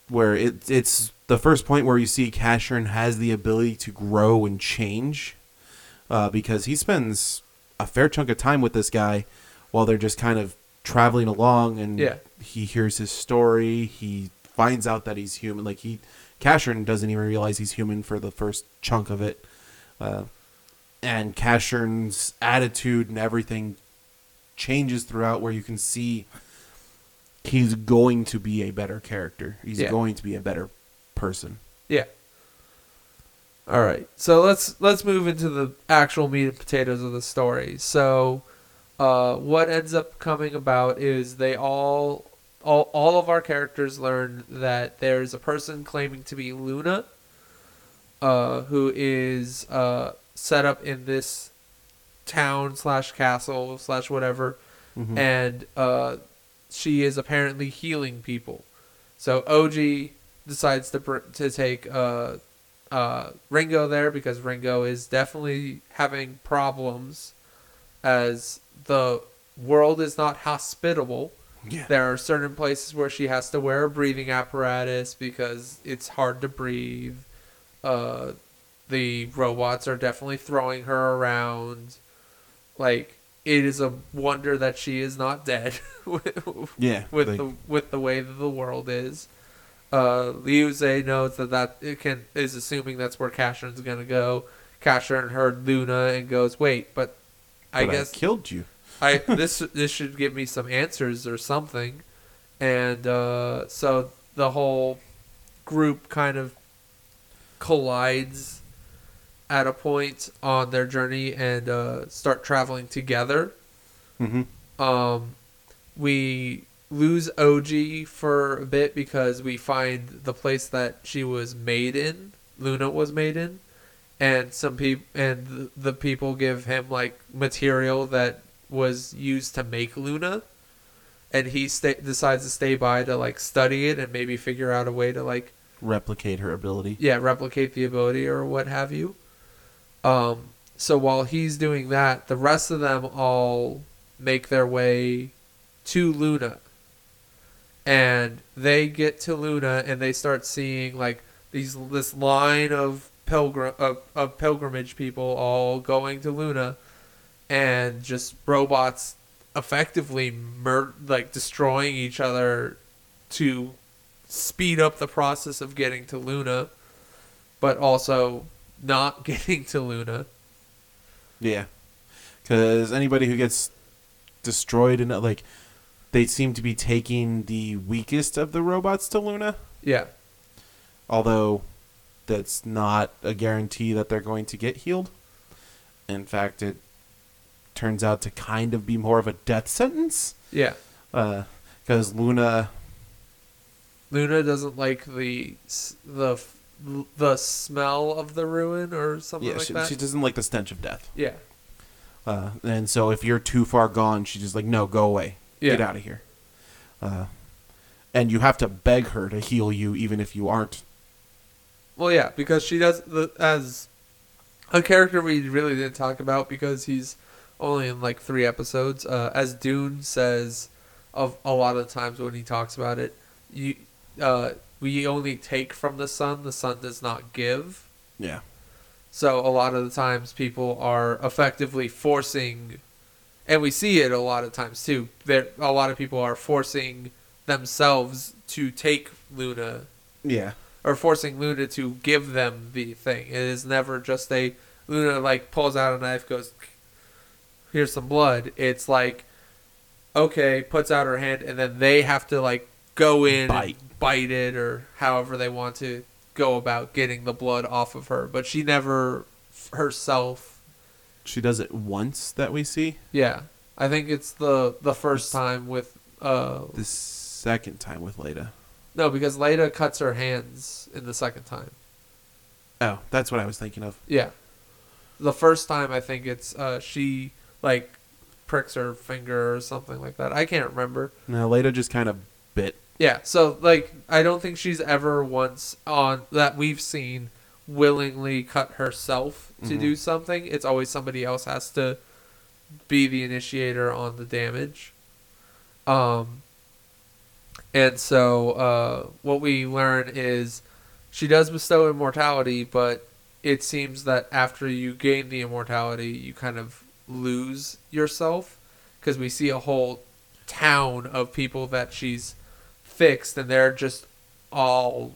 where it it's the first point where you see Casshern has the ability to grow and change. Uh, because he spends a fair chunk of time with this guy while they're just kind of traveling along and Yeah. he hears his story, he finds out that he's human. Like he Casshern doesn't even realize he's human for the first chunk of it. Uh, and Casshern's attitude and everything changes throughout where you can see he's going to be a better character. He's Yeah. going to be a better person. Yeah. All right. So let's let's move into the actual meat and potatoes of the story. So uh, what ends up coming about is they all all all of our characters learn that there's a person claiming to be Luna uh, who is uh, set up in this town slash castle slash whatever, Mhm. and uh, she is apparently healing people. So Ohji decides to br- to take uh, uh, Ringo there because Ringo is definitely having problems, as the world is not hospitable. yeah. There are certain places where she has to wear a breathing apparatus because it's hard to breathe. Uh, the robots are definitely throwing her around. Like it is a wonder that she is not dead with Yeah. with like- the with the way that the world is. Uh, Lyuze knows that that it can is assuming that's where Casshern's gonna go. Casshern heard Luna and goes, "Wait, but I but guess killed you. I this this should give me some answers or something, and uh, so the whole group kind of collides at a point on their journey and uh, start traveling together. Mm-hmm. Um, we lose Ohji for a bit because we find the place that she was made in, Luna was made in, and some people and the, the people give him like material that was used to make Luna, and he sta decides to stay by to like study it and maybe figure out a way to like Replicate her ability. yeah replicate the ability or what have you. Um so while he's doing that the rest of them all make their way to luna. And they get to luna and they start seeing like these this line of pilgrim of, of pilgrimage people all going to luna and just robots effectively mur- like destroying each other to speed up the process of getting to Luna, but also not getting to Luna. Yeah. Because anybody who gets destroyed and like, they seem to be taking the weakest of the robots to Luna. Yeah, Although, that's not a guarantee that they're going to get healed. In fact, it turns out to kind of be more of a death sentence. yeah. Because Luna, Luna doesn't like the the the smell of the ruin or something yeah, like she, that. she doesn't like the stench of death. yeah, Uh, and so if you're too far gone, she's just like, no, go away. Yeah. Get out of here. Uh, and you have to beg her to heal you, even if you aren't. Well, yeah, because she does the as a character we really didn't talk about because he's only in like three episodes. Uh, as Dune says, of a lot of times when he talks about it, you uh, we only take from the sun. The sun does not give. Yeah. So a lot of the times people are effectively forcing, and we see it a lot of times too. There, a lot of people are forcing themselves to take Luna Yeah. or forcing Luna to give them the thing. It is never just a Luna like pulls out a knife, goes, "Here's some blood." It's like, okay, puts out her hand, and then they have to like go in, Bite. and bite it, or however they want to go about getting the blood off of her. But she never herself. She does it once that we see. Yeah, I think it's the the first time with uh The second time with Leda. no because Leda cuts her hands in the second time. Oh, that's what I was thinking of. Yeah. The first time I think it's uh she like pricks her finger or something like that. I can't remember. No, Leda just kind of bit. Yeah, so like I don't think she's ever once on that we've seen willingly cut herself to Mhm. do something. It's always somebody else has to be the initiator on the damage. Um and so uh what we learn is she does bestow immortality, but it seems that after you gain the immortality, you kind of lose yourself because we see a whole town of people that she's fixed, and they're just all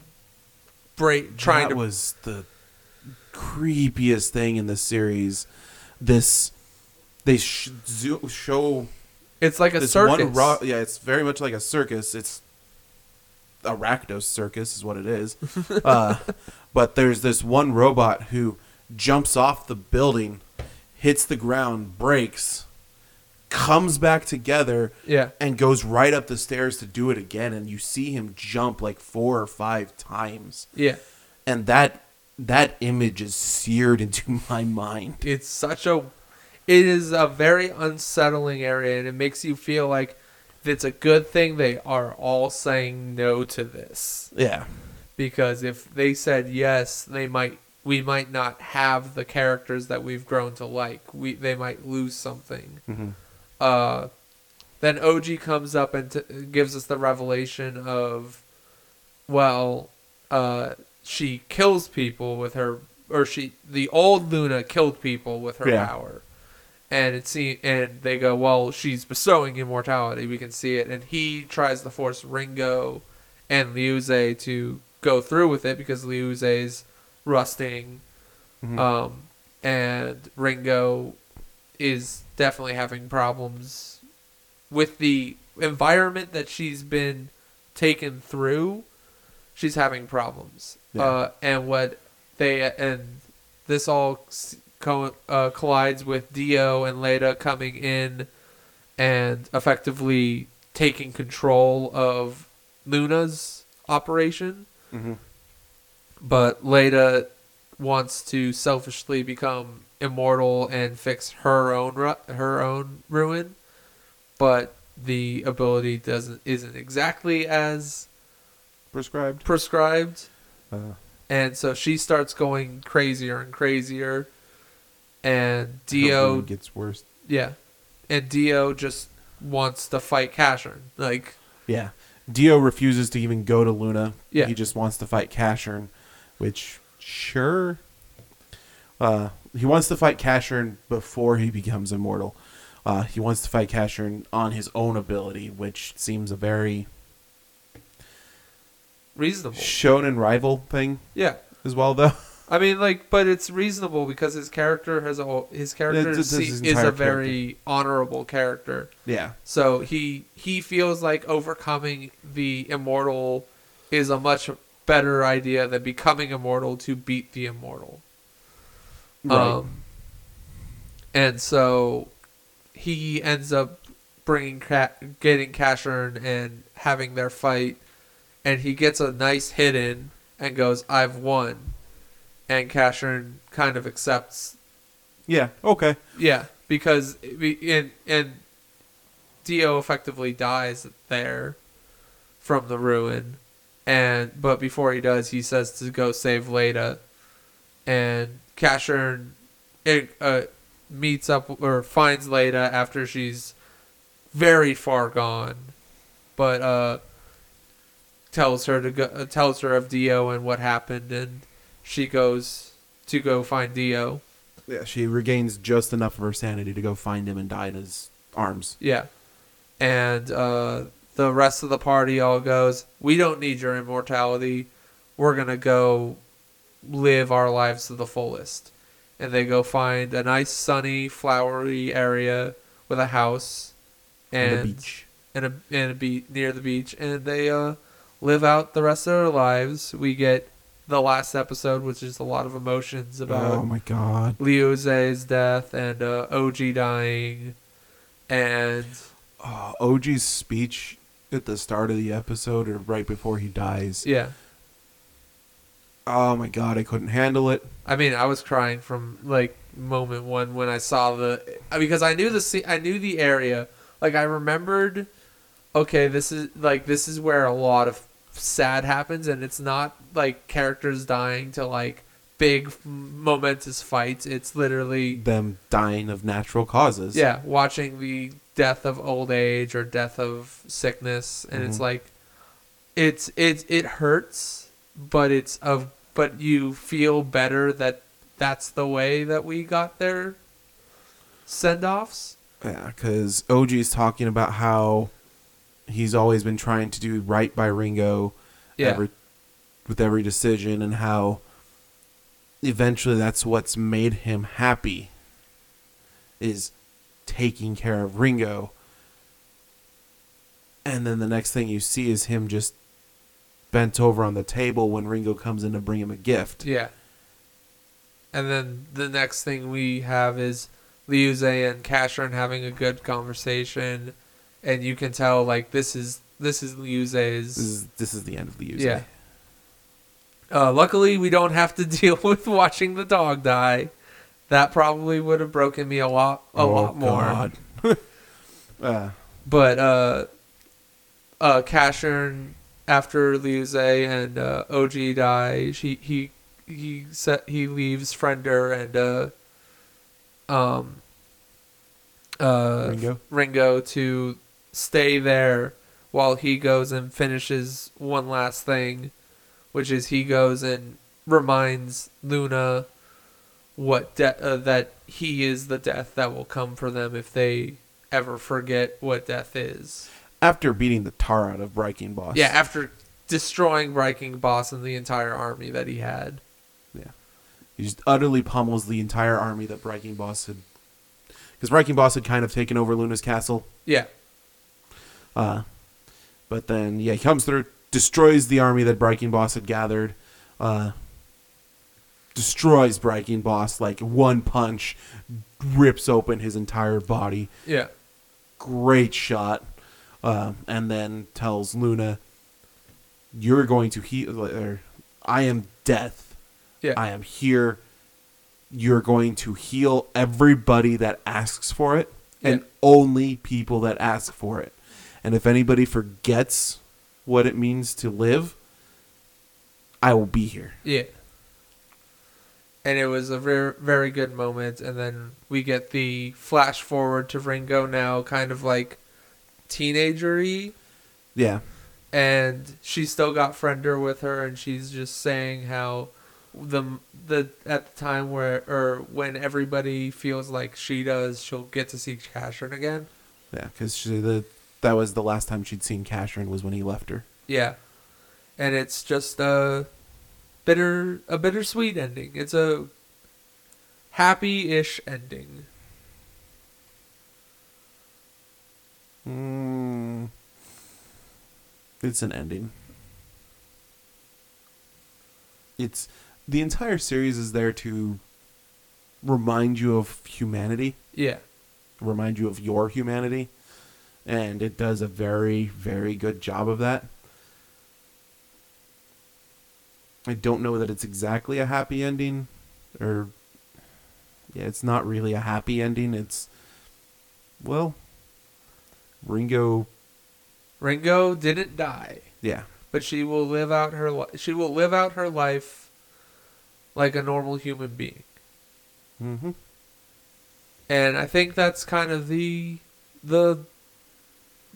break trying that to. was the creepiest thing in the series. This they sh- zo- show it's like a circus. one ro- yeah, it's very much like a circus. It's a Rakdos circus is what it is. uh, but there's this one robot who jumps off the building, hits the ground, breaks, comes back together, yeah, and goes right up the stairs to do it again. And you see him jump like four or five times, yeah, and that that image is seared into my mind. It's such a it is a very unsettling area and it makes you feel like it's a good thing they are all saying no to this. Yeah. Because if they said yes, they might we might not have the characters that we've grown to like. We they might lose something. hmm Uh, then Ohji comes up and t- gives us the revelation of, well, uh, she kills people with her, or she the old Luna killed people with her Yeah. power, and it see and they go, well, she's bestowing immortality. We can see it, and he tries to force Ringo and Lyuze to go through with it because Lyuze's rusting Mhm. um, and Ringo is definitely having problems with the environment that she's been taken through. She's having problems, Yeah. uh, and what they and this all co- uh, collides with Dio and Leda coming in and effectively taking control of Luna's operation Mhm. But Leda wants to selfishly become immortal and fix her own ru- her own ruin, but the ability doesn't isn't exactly as Prescribed. prescribed, Uh, and so she starts going crazier and crazier, and Dio gets worse. yeah, and Dio just wants to fight Casshern like Yeah. Dio refuses to even go to Luna. Yeah. He just wants to fight Casshern, which sure. Uh, he wants to fight Casshern before he becomes immortal. Uh, he wants to fight Casshern on his own ability, which seems a very reasonable. shonen rival thing Yeah, as well, though. I mean, like, but it's reasonable because his character has a his character It's- it's his is a very honorable character. yeah. So he he feels like overcoming the immortal is a much better idea than becoming immortal to beat the immortal. Right. Um, and so he ends up bringing getting Casshern and having their fight, and he gets a nice hit in and goes, "I've won," and Casshern kind of accepts yeah. Okay. yeah, because and and Dio effectively dies there from the ruin, and but before he does, he says to go save Leda, and Casshern it, uh, meets up or finds Leda after she's very far gone, but uh tells her to go uh, tells her of Dio and what happened, and she goes to go find Dio. Yeah. She regains just enough of her sanity to go find him and die in his arms. Yeah. And uh, the rest of the party all goes, We don't need your immortality. We're going to go live our lives to the fullest. And they go find a nice, sunny, flowery area with a house and, And a beach. And a, and a be- near the beach. And they uh, live out the rest of their lives. We get the last episode, which is a lot of emotions about oh my god. Lyuze's death and uh, Ohji dying. And Oh, Ohji's speech at the start of the episode or right before he dies. yeah, Oh my god, I couldn't handle it. I mean, I was crying from like moment one when I saw the uh, because I knew the se- I knew the area. Like I remembered, okay, this is like this is where a lot of sad happens, and it's not like characters dying to like big momentous fights. It's literally Them dying of natural causes. yeah, watching the death of old age or death of sickness, and it's Mhm. like it's it's it hurts, but it's of but you feel better that that's the way that we got their send offs. Yeah, because Ohji is talking about how he's always been trying to do right by Ringo Yeah, every, with every decision, and how eventually that's what's made him happy is taking care of Ringo. And then the next thing you see is him just bent over on the table when Ringo comes in to bring him a gift. yeah. And then the next thing we have is Lyuze and Casshern having a good conversation, and you can tell like this is this is Lyuze's This is this is the end of use. Yeah. Uh, luckily, we don't have to deal with watching the dog die. That probably would have broken me a lot, a Oh, lot more. Uh, But uh, uh, Casshern, after Lyuze and uh, Ohji die, she he he set he leaves Friender and uh, um uh Ringo? Ringo to stay there while he goes and finishes one last thing, which is he goes and reminds Luna what de- uh, that he is the death that will come for them if they ever forget what death is. after beating the tar out of Braiking Boss. Yeah, after destroying Braiking Boss and the entire army that he had. Yeah. He just utterly pummels the entire army that Braiking Boss had. Because Braiking Boss had kind of taken over Luna's castle. Yeah, Uh, but then, yeah, he comes through, destroys the army that Braiking Boss had gathered. Uh, destroys Braiking Boss like one punch, rips open his entire body. yeah, Great shot. Uh, and then tells Luna, You're going to heal. Or, I am death. yeah. I am here. You're going to heal everybody that asks for it, and only people that ask for it. And if anybody forgets what it means to live, I will be here. Yeah. And it was a very very good moment and then we get the flash forward to Ringo now kind of like teenagery Yeah, and she's still got Friender with her and she's just saying how the the at the time where or when everybody feels like she does she'll get to see Casshern again. yeah, because the that was the last time she'd seen Casshern was when he left her. Yeah. And it's just a bitter a bittersweet ending. It's a happy-ish ending. Mm, it's an ending. It's the entire series is there to remind you of humanity, Yeah. remind you of your humanity, and it does a very, very good job of that. I don't know that it's exactly a happy ending, or yeah, it's not really a happy ending. It's well, Ringo, Ringo didn't die, yeah. but she will live out her li- she will live out her life like a normal human being. Mm-hmm. And I think that's kind of the the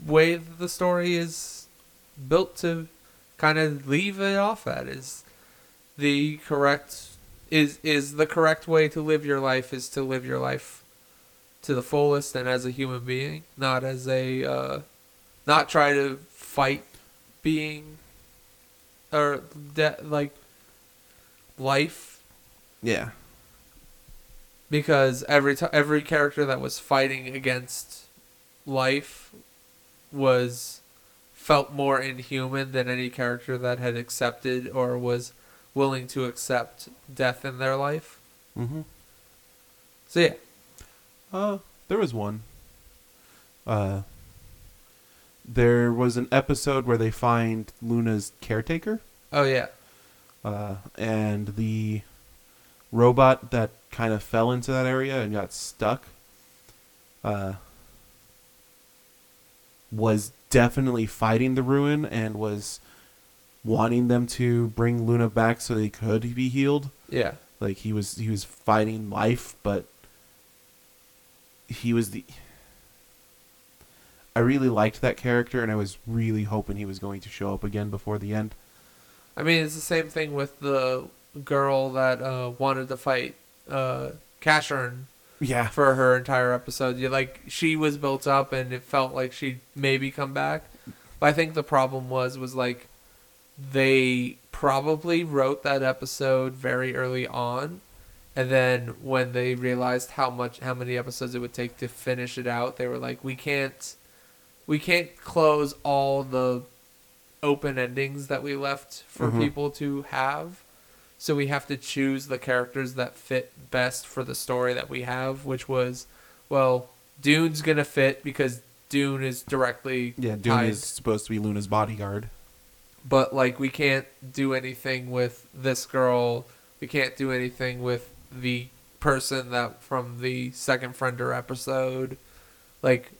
way that the story is built to kind of leave it off at is the correct is is the correct way to live your life is to live your life to the fullest and as a human being, not as a uh, not try to fight being or de- like life Yeah. because every time every character that was fighting against life was felt more inhuman than any character that had accepted or was willing to accept death in their life. Mm-hmm. So yeah, Uh, there was one. Uh, there was an episode where they find Luna's caretaker, oh yeah, uh, and the robot that kind of fell into that area and got stuck. Uh, was definitely fighting the ruin and was wanting them to bring Luna back so they could be healed. yeah, Like he was he was fighting life, but he was the I really liked that character and I was really hoping he was going to show up again before the end. I mean it's the same thing with the girl that uh, wanted to fight uh, Casshern Yeah. for her entire episode. You like she was built up and it felt like she'd maybe come back. But I think the problem was was like they probably wrote that episode very early on and then when they realized how much how many episodes it would take to finish it out, they were like we can't we can't close all the open endings that we left for Mhm. people to have. So we have to choose the characters that fit best for the story that we have, which was, well, Dune's gonna fit because Dune is directly Yeah, Dune tied. is supposed to be Luna's bodyguard. But like we can't do anything with this girl. We can't do anything with the person that from the second friender episode. Like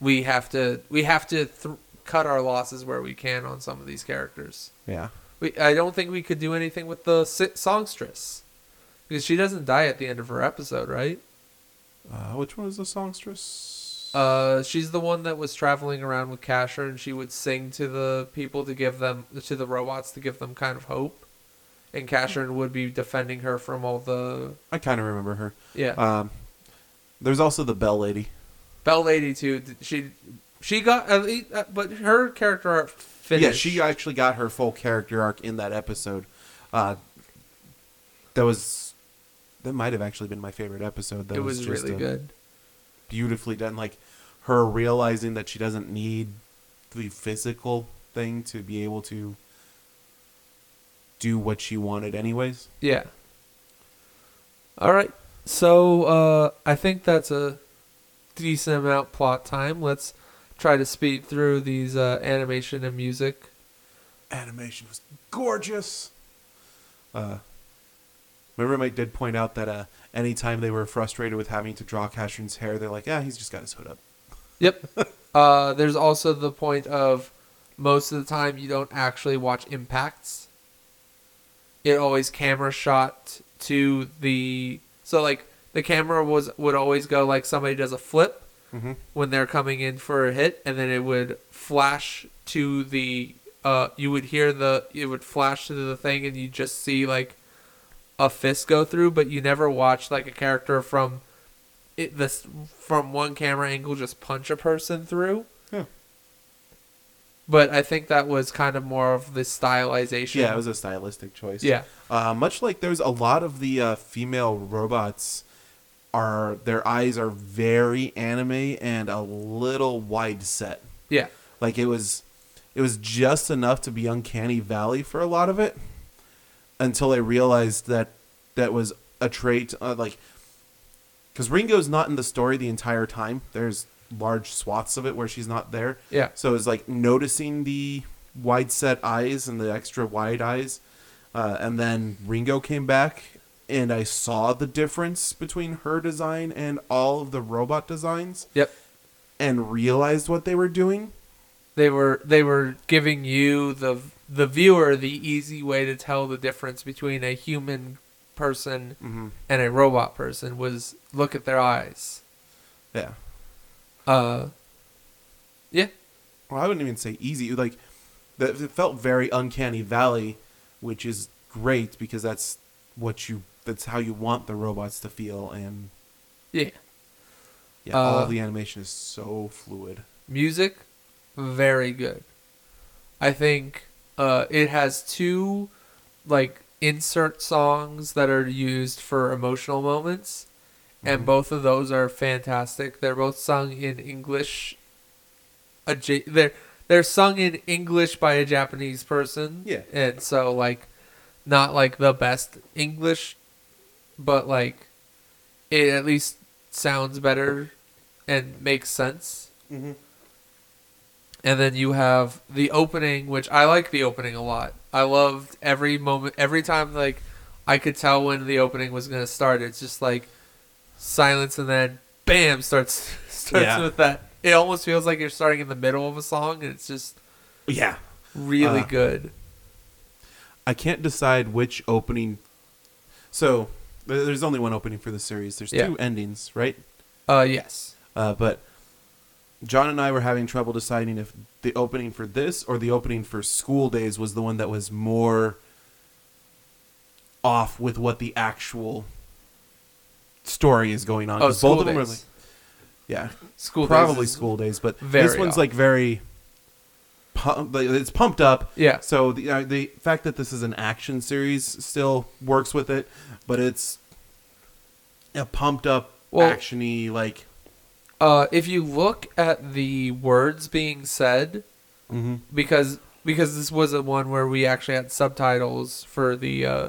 we have to we have to th- cut our losses where we can on some of these characters. Yeah. We I don't think we could do anything with the si- songstress because she doesn't die at the end of her episode, right? Uh, which one is the songstress? Uh, she's the one that was traveling around with Casshern, and she would sing to the people to give them to the robots to give them kind of hope. And Casshern would be defending her from all the I kind of remember her. yeah. Um, there's also the Bell Lady. Bell Lady too. She she got at least, uh, but her character arc finished. Yeah, she actually got her full character arc in that episode. Uh, that was that might have actually been my favorite episode. That it was, just really a good. Beautifully done. Like her realizing that she doesn't need the physical thing to be able to do what she wanted, anyways. Yeah. All right. So uh, I think that's a decent amount plot time. Let's try to speed through these uh, animation and music. Animation was gorgeous. Uh, my roommate did point out that uh, anytime they were frustrated with having to draw Casshern's hair, they're like, "Yeah, he's just got his hood up." Yep. uh, there's also the point of most of the time you don't actually watch impacts. It always camera shot to the so like the camera was would always go like somebody does a flip Mm-hmm. when they're coming in for a hit, and then it would flash to the uh you would hear the it would flash to the thing, and you just see like a fist go through, but you never watch like a character from it this from one camera angle just punch a person through. Yeah. But I think that was kind of more of the stylization. Yeah, it was a stylistic choice. yeah, Uh, much like there's a lot of the uh, female robots are their eyes are very anime and a little wide set. yeah, Like it was it was just enough to be uncanny valley for a lot of it until I realized that that was a trait uh, like cuz Ringo's not in the story the entire time. There's large swaths of it where she's not there. yeah, So it's like noticing the wide set eyes and the extra wide eyes. Uh, and then Ringo came back, and I saw the difference between her design and all of the robot designs, yep. and realized what they were doing. They were they were giving you the the viewer the easy way to tell the difference between a human person Mm-hmm. and a robot person was look at their eyes. Yeah. Uh, yeah, Well, I wouldn't even say easy. Like, that it felt very uncanny valley, which is great because that's what you. That's how you want the robots to feel, and yeah. yeah, all Uh, of the animation is so fluid. Music, very good. I think uh, it has two like insert songs that are used for emotional moments, and Mhm. both of those are fantastic. They're both sung in English. They're they're sung in English by a Japanese person. Yeah. and so like, not like the best English, but like, it at least sounds better and makes sense. Mm-hmm. And then you have the opening, which I like the opening a lot. I loved every moment, every time like I could tell when the opening was gonna start. It's just like silence, and then bam starts starts Yeah. with that. It almost feels like you're starting in the middle of a song, and it's just Yeah. really Uh, good. I can't decide which opening. So there's only one opening for the series. There's Yeah. two endings, right? Uh, yes, Uh, but John and I were having trouble deciding if the opening for this or the opening for School Days was the one that was more off with what the actual story is going on. oh, school both of them are days. like, yeah, school days probably School Days, but this one's off. like very. Pump, like, it's pumped up. Yeah, So the uh, the fact that this is an action series still works with it, but it's a pumped up, Well- actiony like. Uh, if you look at the words being said, Mm-hmm. because because this was a one where we actually had subtitles for the uh,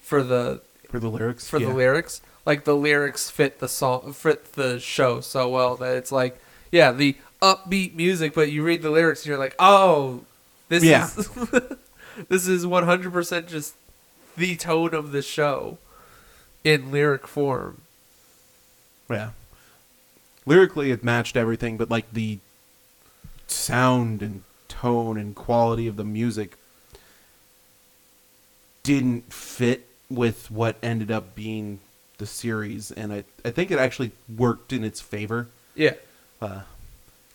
for the For the lyrics, for yeah. the lyrics. Like the lyrics fit the song, fit the show so well that it's like, yeah, the upbeat music, but you read the lyrics and you're like, oh, This Yeah. is this is 100% just the tone of the show in lyric form. Yeah. Lyrically, it matched everything, but like the sound and tone and quality of the music didn't fit with what ended up being the series, and I I think it actually worked in its favor Yeah.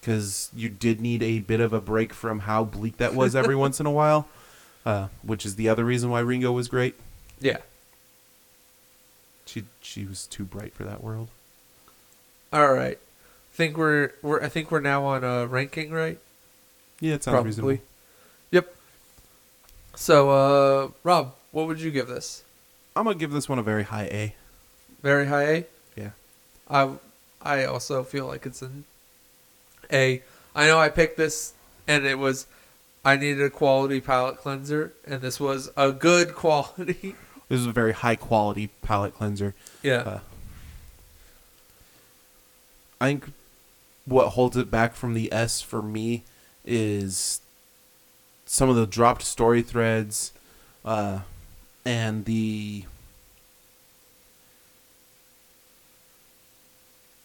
because you did need a bit of a break from how bleak that was every once in a while, uh, which is the other reason why Ringo was great. Yeah. She she was too bright for that world. All right. Think we're we're I think we're now on a ranking, right? Yeah, it sounds Probably. reasonable. Yep. So, uh Rob, what would you give this? I'm gonna give this one a very high A. Very high A? Yeah. I I also feel like it's an A. I know I picked this and it was I needed a quality palate cleanser and this was a good quality. This is a very high quality palate cleanser. yeah. Uh, I think what holds it back from the S for me is some of the dropped story threads uh, and the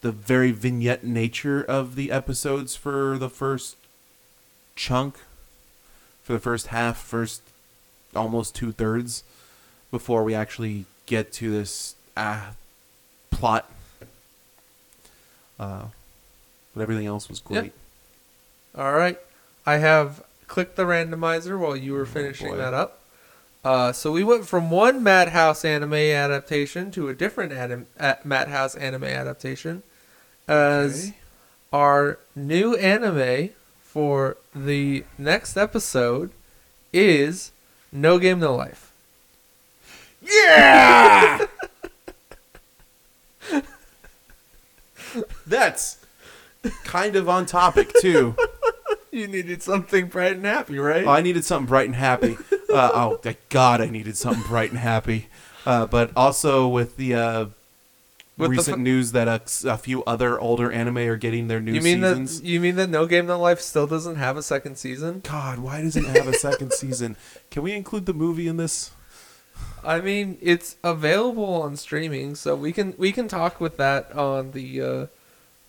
the very vignette nature of the episodes for the first chunk for the first half first almost two-thirds before we actually get to this uh, plot uh, but everything else was Yeah. great All right. I have clicked the randomizer while you were finishing boy. that up. Uh, so we went from one Madhouse anime adaptation to a different anim- Madhouse anime adaptation as Okay. our new anime for the next episode is No Game No Life. Yeah! That's kind of on topic too. You needed something bright and happy, right? I needed something bright and happy. Uh, oh, thank God, I needed something bright and happy. Uh, but also with the uh, With the recent news that a, a few other older anime are getting their new you mean seasons. that you mean that No Game No Life still doesn't have a second season? God, why doesn't it have a second season? Can we include the movie in this? I mean, it's available on streaming, so we can we can talk with that on the uh,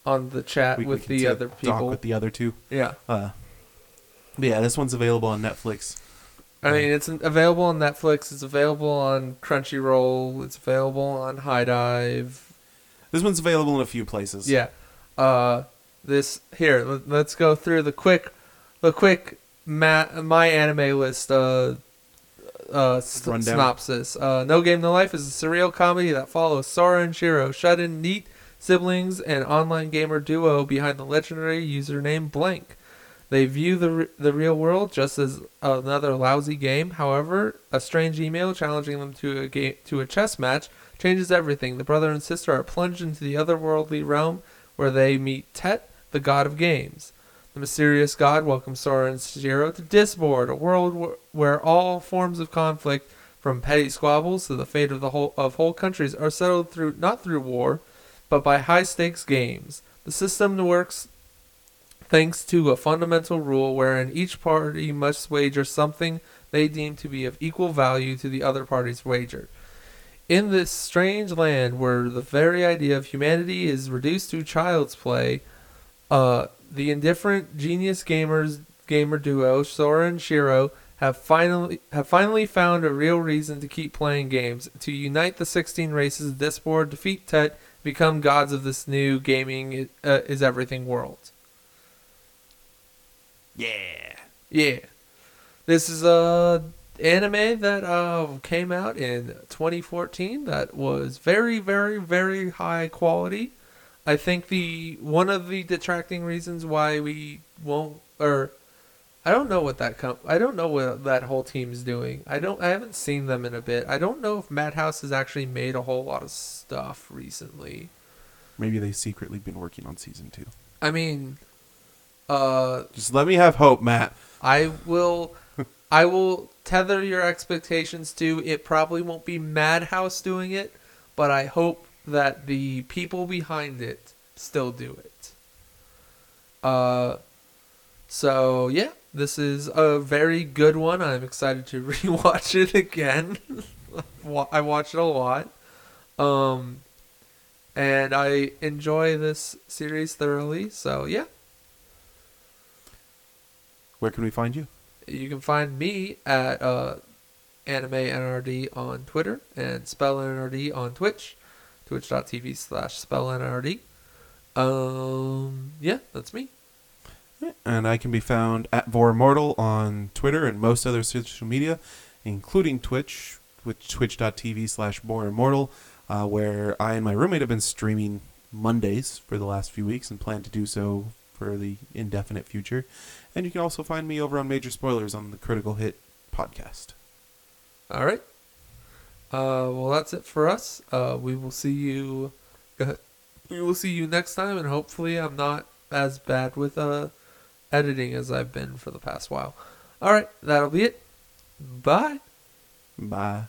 on the chat We- we with can the other talk people. with the other two. yeah, Uh, yeah, this one's available on Netflix. I mean, it's available on Netflix. It's available on Crunchyroll. It's available on HIDIVE. This one's available in a few places. Yeah. Uh, this here. Let, let's go through the quick, the quick ma- my anime list. Uh, uh, synopsis. Uh, no Game No Life is a surreal comedy that follows Sora and Shiro, shut-in NEET siblings and online gamer duo behind the legendary username Blank. They view the re- the real world just as another lousy game. However, a strange email challenging them to a game to a chess match changes everything. The brother and sister are plunged into the otherworldly realm where they meet Tet, the god of games. Mysterious god welcomes Sora and Shiro to Disboard, a world wh- where all forms of conflict, from petty squabbles to the fate of the whole of whole countries, are settled through not through war, but by high stakes games. The system works thanks to a fundamental rule wherein each party must wager something they deem to be of equal value to the other party's wager. In this strange land where the very idea of humanity is reduced to child's play, uh, the indifferent genius gamers gamer duo Sora and Shiro have finally have finally found a real reason to keep playing games to unite the 16 races of Disboard, defeat Tet, become gods of this new gaming uh, is everything world. Yeah. Yeah. This is a anime that uh, came out in 2014 that was very very very high quality. I think the one of the detracting reasons why we won't or I don't know what that com- I don't know what that whole team is doing. I don't I haven't seen them in a bit. I don't know if Madhouse has actually made a whole lot of stuff recently. Maybe they've secretly been working on season two. I mean uh Just let me have hope, Matt. I will I will tether your expectations to it probably won't be Madhouse doing it, but I hope that the people behind it still do it. Uh so yeah, this is a very good one. I'm excited to rewatch it again. I watched it a lot. Um, and I enjoy this series thoroughly. So, yeah. Where can we find you? You can find me at uh, Anime NRD on Twitter and Spell NRD on Twitch, twitch.tv slash Spell NRD. Um, yeah, that's me. And I can be found at Vorimmortal on Twitter and most other social media, including Twitch, with twitch.tv slash Vorimmortal, uh, where I and my roommate have been streaming Mondays for the last few weeks and plan to do so for the indefinite future. And you can also find me over on Major Spoilers on the Critical Hit podcast. All right. Uh, well, that's it for us. Uh, we will see you. we will see you next time, and hopefully, I'm not as bad with uh editing as I've been for the past while. All right, that'll be it. Bye. Bye.